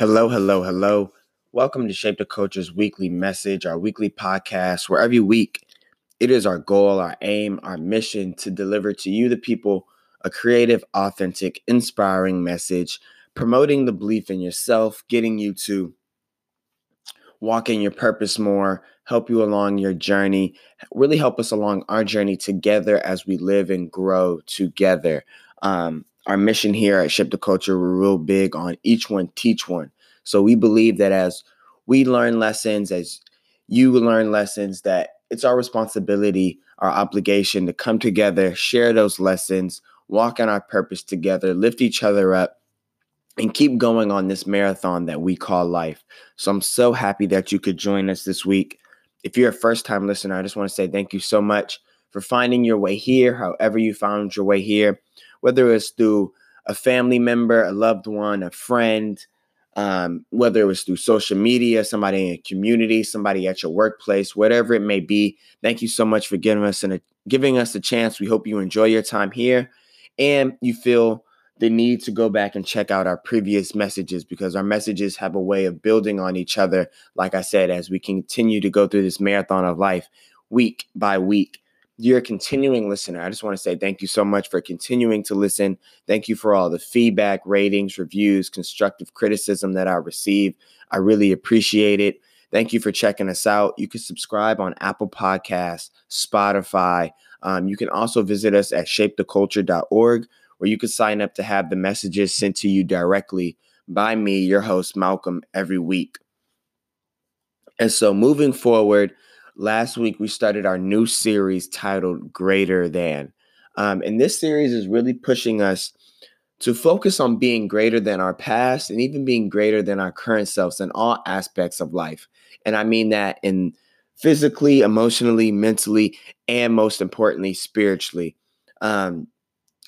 Hello, hello, hello. Welcome to Shape the Culture's weekly message, our weekly podcast, where every week it is our goal, our aim, our mission to deliver to you, the people, a creative, authentic, inspiring message, promoting the belief in yourself, getting you to walk in your purpose more, help you along your journey, really help us along our journey together as we live and grow together. Um, our mission here at Shape the Culture, we're real big on each one, teach one. So we believe that as we learn lessons, as you learn lessons, that it's our responsibility, our obligation to come together, share those lessons, walk on our purpose together, lift each other up, and keep going on this marathon that we call life. So I'm so happy that you could join us this week. If you're a first time listener, I just want to say thank you so much for finding your way here, however you found your way here whether it's through a family member, a loved one, a friend, um, whether it was through social media, somebody in a community, somebody at your workplace, whatever it may be. Thank you so much for giving us a, giving us a chance. We hope you enjoy your time here and you feel the need to go back and check out our previous messages because our messages have a way of building on each other. Like I said, as we continue to go through this marathon of life week by week you're a continuing listener. I just want to say thank you so much for continuing to listen. Thank you for all the feedback, ratings, reviews, constructive criticism that I receive. I really appreciate it. Thank you for checking us out. You can subscribe on Apple Podcasts, Spotify. Um, you can also visit us at shapetheculture.org, where you can sign up to have the messages sent to you directly by me, your host, Malcolm, every week. And so moving forward, last week we started our new series titled Greater Than. Um, and this series is really pushing us to focus on being greater than our past and even being greater than our current selves in all aspects of life. And I mean that in physically, emotionally, mentally, and most importantly, spiritually. Um,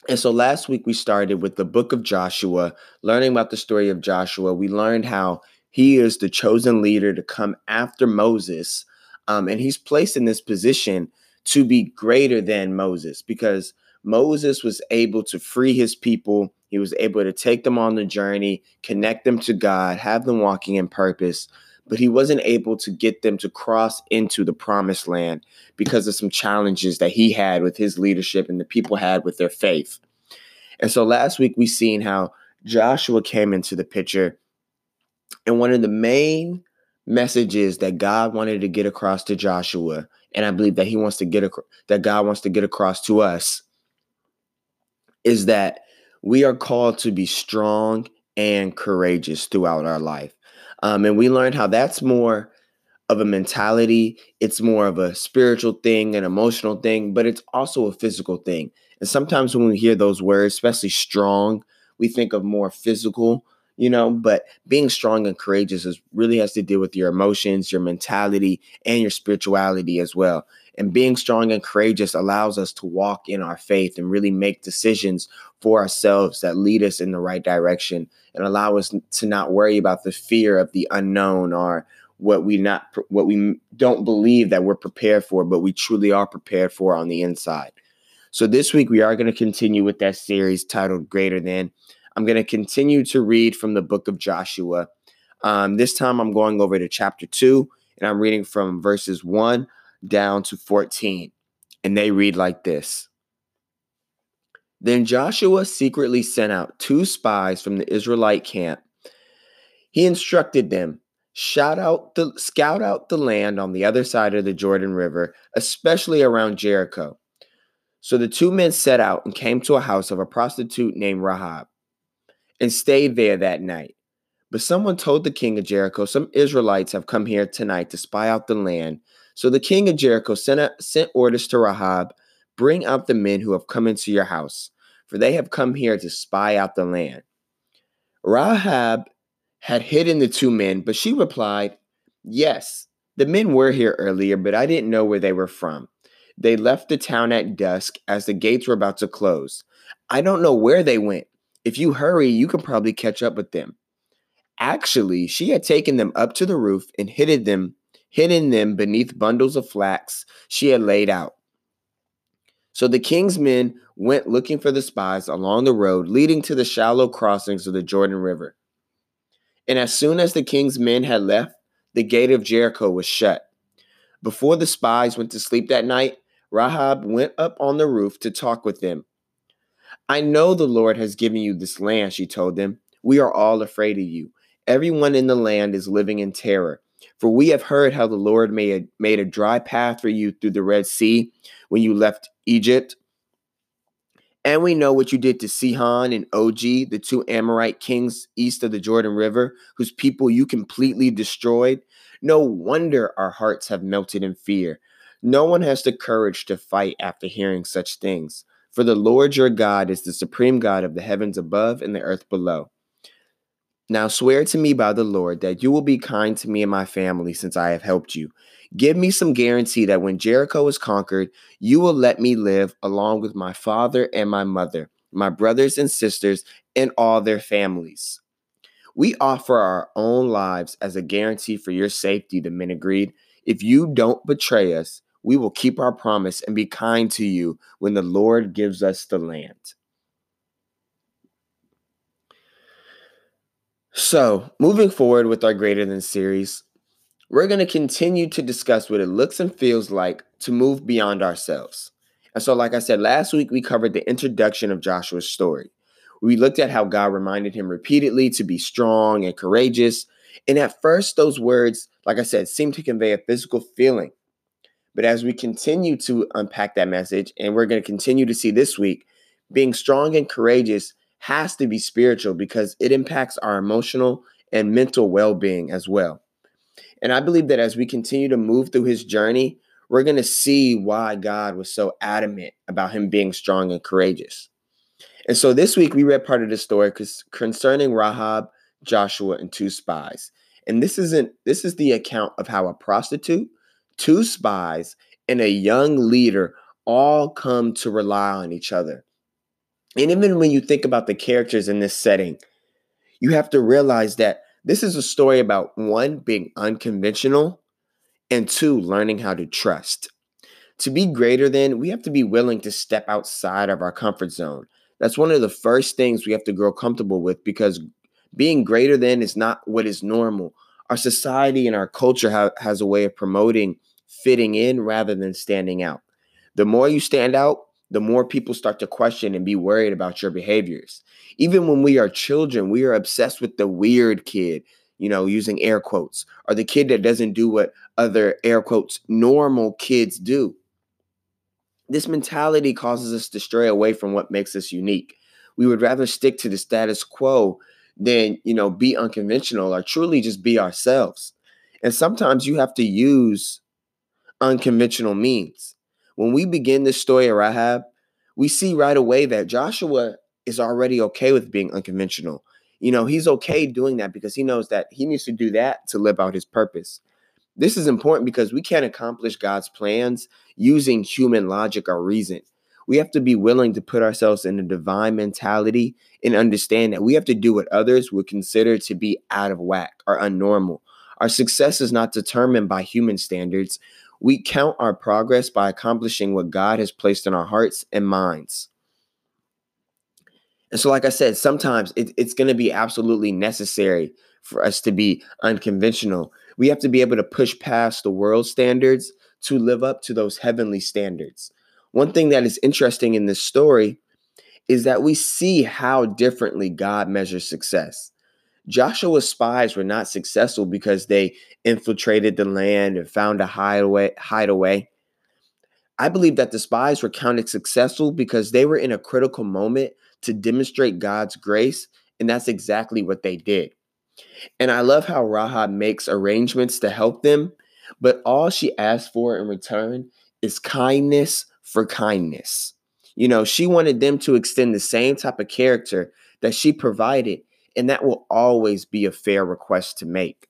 and so last week we started with the book of Joshua, learning about the story of Joshua. We learned how he is the chosen leader to come after Moses um, and he's placed in this position to be greater than Moses because Moses was able to free his people. He was able to take them on the journey, connect them to God, have them walking in purpose. But he wasn't able to get them to cross into the promised land because of some challenges that he had with his leadership and the people had with their faith. And so last week we seen how Joshua came into the picture. And one of the main messages that God wanted to get across to Joshua, and I believe that he wants to get ac- that God wants to get across to us is that we are called to be strong and courageous throughout our life. Um, and we learned how that's more of a mentality, it's more of a spiritual thing, an emotional thing, but it's also a physical thing. And sometimes when we hear those words, especially strong, we think of more physical you know but being strong and courageous is really has to deal with your emotions your mentality and your spirituality as well. And being strong and courageous allows us to walk in our faith and really make decisions for ourselves that lead us in the right direction and allow us to not worry about the fear of the unknown or what we not what we don't believe that we're prepared for but we truly are prepared for on the inside. So this week we are going to continue with that series titled greater than I'm going to continue to read from the book of Joshua. Um, this time I'm going over to chapter 2, and I'm reading from verses 1 down to 14. And they read like this Then Joshua secretly sent out two spies from the Israelite camp. He instructed them shout out the scout out the land on the other side of the Jordan River, especially around Jericho. So the two men set out and came to a house of a prostitute named Rahab and stayed there that night. But someone told the king of Jericho, Some Israelites have come here tonight to spy out the land. So the king of Jericho sent, a, sent orders to Rahab Bring out the men who have come into your house, for they have come here to spy out the land. Rahab had hidden the two men, but she replied, Yes, the men were here earlier, but I didn't know where they were from. They left the town at dusk as the gates were about to close. I don't know where they went. If you hurry, you can probably catch up with them. Actually, she had taken them up to the roof and hidden them, hidden them beneath bundles of flax she had laid out. So the king's men went looking for the spies along the road leading to the shallow crossings of the Jordan River. And as soon as the king's men had left, the gate of Jericho was shut. Before the spies went to sleep that night, Rahab went up on the roof to talk with them. I know the Lord has given you this land, she told them. We are all afraid of you. Everyone in the land is living in terror. For we have heard how the Lord made a, made a dry path for you through the Red Sea when you left Egypt. And we know what you did to Sihon and Og, the two Amorite kings east of the Jordan River, whose people you completely destroyed. No wonder our hearts have melted in fear. No one has the courage to fight after hearing such things. For the Lord your God is the supreme God of the heavens above and the earth below. Now swear to me by the Lord that you will be kind to me and my family since I have helped you. Give me some guarantee that when Jericho is conquered, you will let me live along with my father and my mother, my brothers and sisters, and all their families. We offer our own lives as a guarantee for your safety, the men agreed. If you don't betray us, we will keep our promise and be kind to you when the Lord gives us the land. So, moving forward with our Greater Than series, we're going to continue to discuss what it looks and feels like to move beyond ourselves. And so, like I said, last week we covered the introduction of Joshua's story. We looked at how God reminded him repeatedly to be strong and courageous. And at first, those words, like I said, seemed to convey a physical feeling. But as we continue to unpack that message, and we're going to continue to see this week, being strong and courageous has to be spiritual because it impacts our emotional and mental well being as well. And I believe that as we continue to move through his journey, we're going to see why God was so adamant about him being strong and courageous. And so this week we read part of the story concerning Rahab, Joshua, and two spies. And this isn't this is the account of how a prostitute two spies, and a young leader all come to rely on each other. And even when you think about the characters in this setting, you have to realize that this is a story about one, being unconventional, and two, learning how to trust. To be greater than, we have to be willing to step outside of our comfort zone. That's one of the first things we have to grow comfortable with because being greater than is not what is normal. Our society and our culture ha- has a way of promoting fitting in rather than standing out. The more you stand out, the more people start to question and be worried about your behaviors. Even when we are children, we are obsessed with the weird kid, you know, using air quotes, or the kid that doesn't do what other air quotes normal kids do. This mentality causes us to stray away from what makes us unique. We would rather stick to the status quo than, you know, be unconventional or truly just be ourselves. And sometimes you have to use unconventional means. When we begin this story of Rahab, we see right away that Joshua is already okay with being unconventional. You know, he's okay doing that because he knows that he needs to do that to live out his purpose. This is important because we can't accomplish God's plans using human logic or reason. We have to be willing to put ourselves in a divine mentality and understand that we have to do what others would consider to be out of whack or unnormal. Our success is not determined by human standards, we count our progress by accomplishing what God has placed in our hearts and minds. And so, like I said, sometimes it, it's going to be absolutely necessary for us to be unconventional. We have to be able to push past the world standards to live up to those heavenly standards. One thing that is interesting in this story is that we see how differently God measures success. Joshua's spies were not successful because they infiltrated the land and found a hideaway. hideaway. I believe that the spies were counted successful because they were in a critical moment to demonstrate God's grace, and that's exactly what they did. And I love how Rahab makes arrangements to help them, but all she asks for in return is kindness for kindness. You know, she wanted them to extend the same type of character that she provided and that will always be a fair request to make.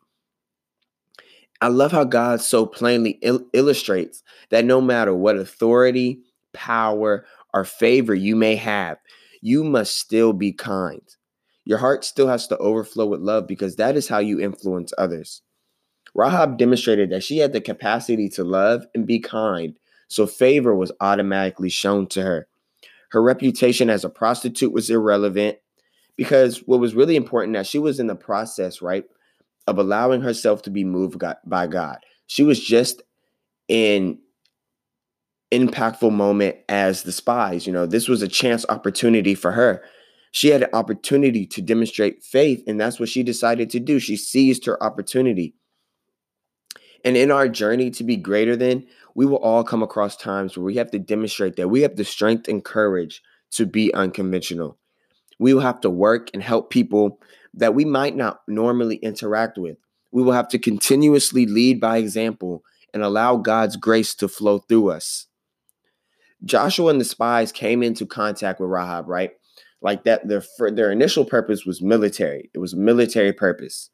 I love how God so plainly il- illustrates that no matter what authority, power, or favor you may have, you must still be kind. Your heart still has to overflow with love because that is how you influence others. Rahab demonstrated that she had the capacity to love and be kind, so favor was automatically shown to her. Her reputation as a prostitute was irrelevant Because what was really important that she was in the process, right, of allowing herself to be moved by God. She was just in impactful moment as the spies. You know, this was a chance opportunity for her. She had an opportunity to demonstrate faith, and that's what she decided to do. She seized her opportunity. And in our journey to be greater than, we will all come across times where we have to demonstrate that we have the strength and courage to be unconventional. We will have to work and help people that we might not normally interact with. We will have to continuously lead by example and allow God's grace to flow through us. Joshua and the spies came into contact with Rahab, right? Like that, their their initial purpose was military. It was military purpose.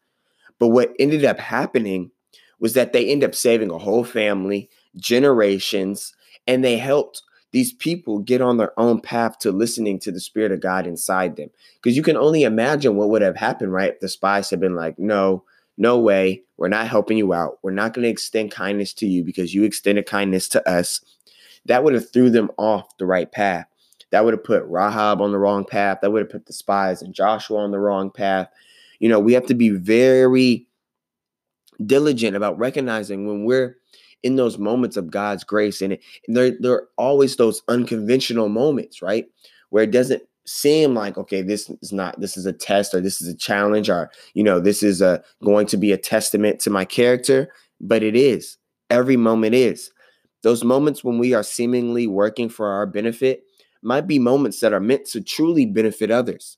But what ended up happening was that they end up saving a whole family, generations, and they helped these people get on their own path to listening to the spirit of God inside them. Because you can only imagine what would have happened, right? If the spies had been like, no, no way, we're not helping you out. We're not going to extend kindness to you because you extended kindness to us. That would have threw them off the right path. That would have put Rahab on the wrong path. That would have put the spies and Joshua on the wrong path. You know, we have to be very diligent about recognizing when we're in those moments of God's grace. And, it, and there, there are always those unconventional moments, right? Where it doesn't seem like, okay, this is not, this is a test or this is a challenge or, you know, this is a, going to be a testament to my character, but it is. Every moment is. Those moments when we are seemingly working for our benefit might be moments that are meant to truly benefit others.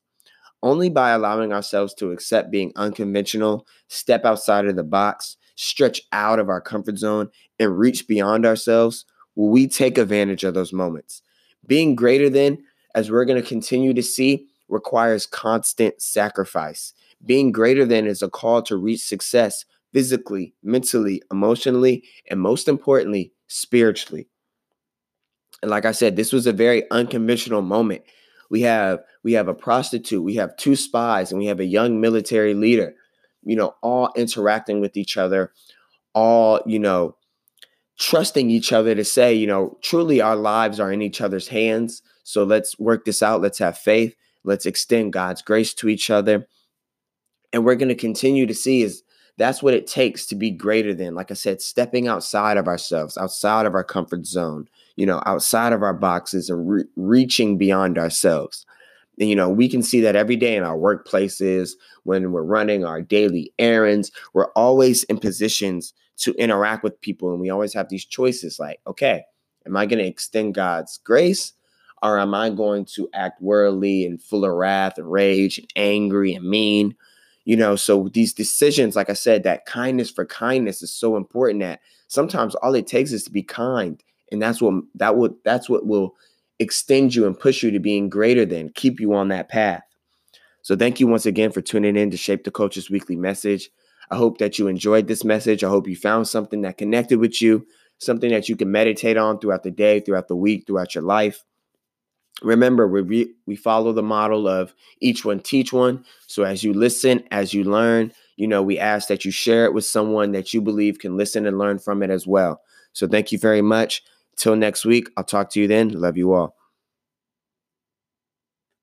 Only by allowing ourselves to accept being unconventional, step outside of the box, stretch out of our comfort zone, and reach beyond ourselves will we take advantage of those moments. Being greater than, as we're going to continue to see, requires constant sacrifice. Being greater than is a call to reach success physically, mentally, emotionally, and most importantly, spiritually. And like I said, this was a very unconventional moment. We have we have a prostitute, we have two spies, and we have a young military leader, you know, all interacting with each other, all, you know, trusting each other to say, you know, truly our lives are in each other's hands. So let's work this out. Let's have faith. Let's extend God's grace to each other. And we're going to continue to see is that's what it takes to be greater than, like I said, stepping outside of ourselves, outside of our comfort zone, you know, outside of our boxes and re- reaching beyond ourselves. You know, we can see that every day in our workplaces, when we're running our daily errands, we're always in positions to interact with people. And we always have these choices like, okay, am I going to extend God's grace? Or am I going to act worldly and full of wrath and rage and angry and mean? You know, so these decisions, like I said, that kindness for kindness is so important that sometimes all it takes is to be kind. And that's what that would that's what will extend you and push you to being greater than, keep you on that path. So thank you once again for tuning in to Shape the Culture's weekly message. I hope that you enjoyed this message. I hope you found something that connected with you, something that you can meditate on throughout the day, throughout the week, throughout your life. Remember, we we follow the model of each one teach one. So as you listen, as you learn, you know, we ask that you share it with someone that you believe can listen and learn from it as well. So thank you very much. Till next week, I'll talk to you then. Love you all.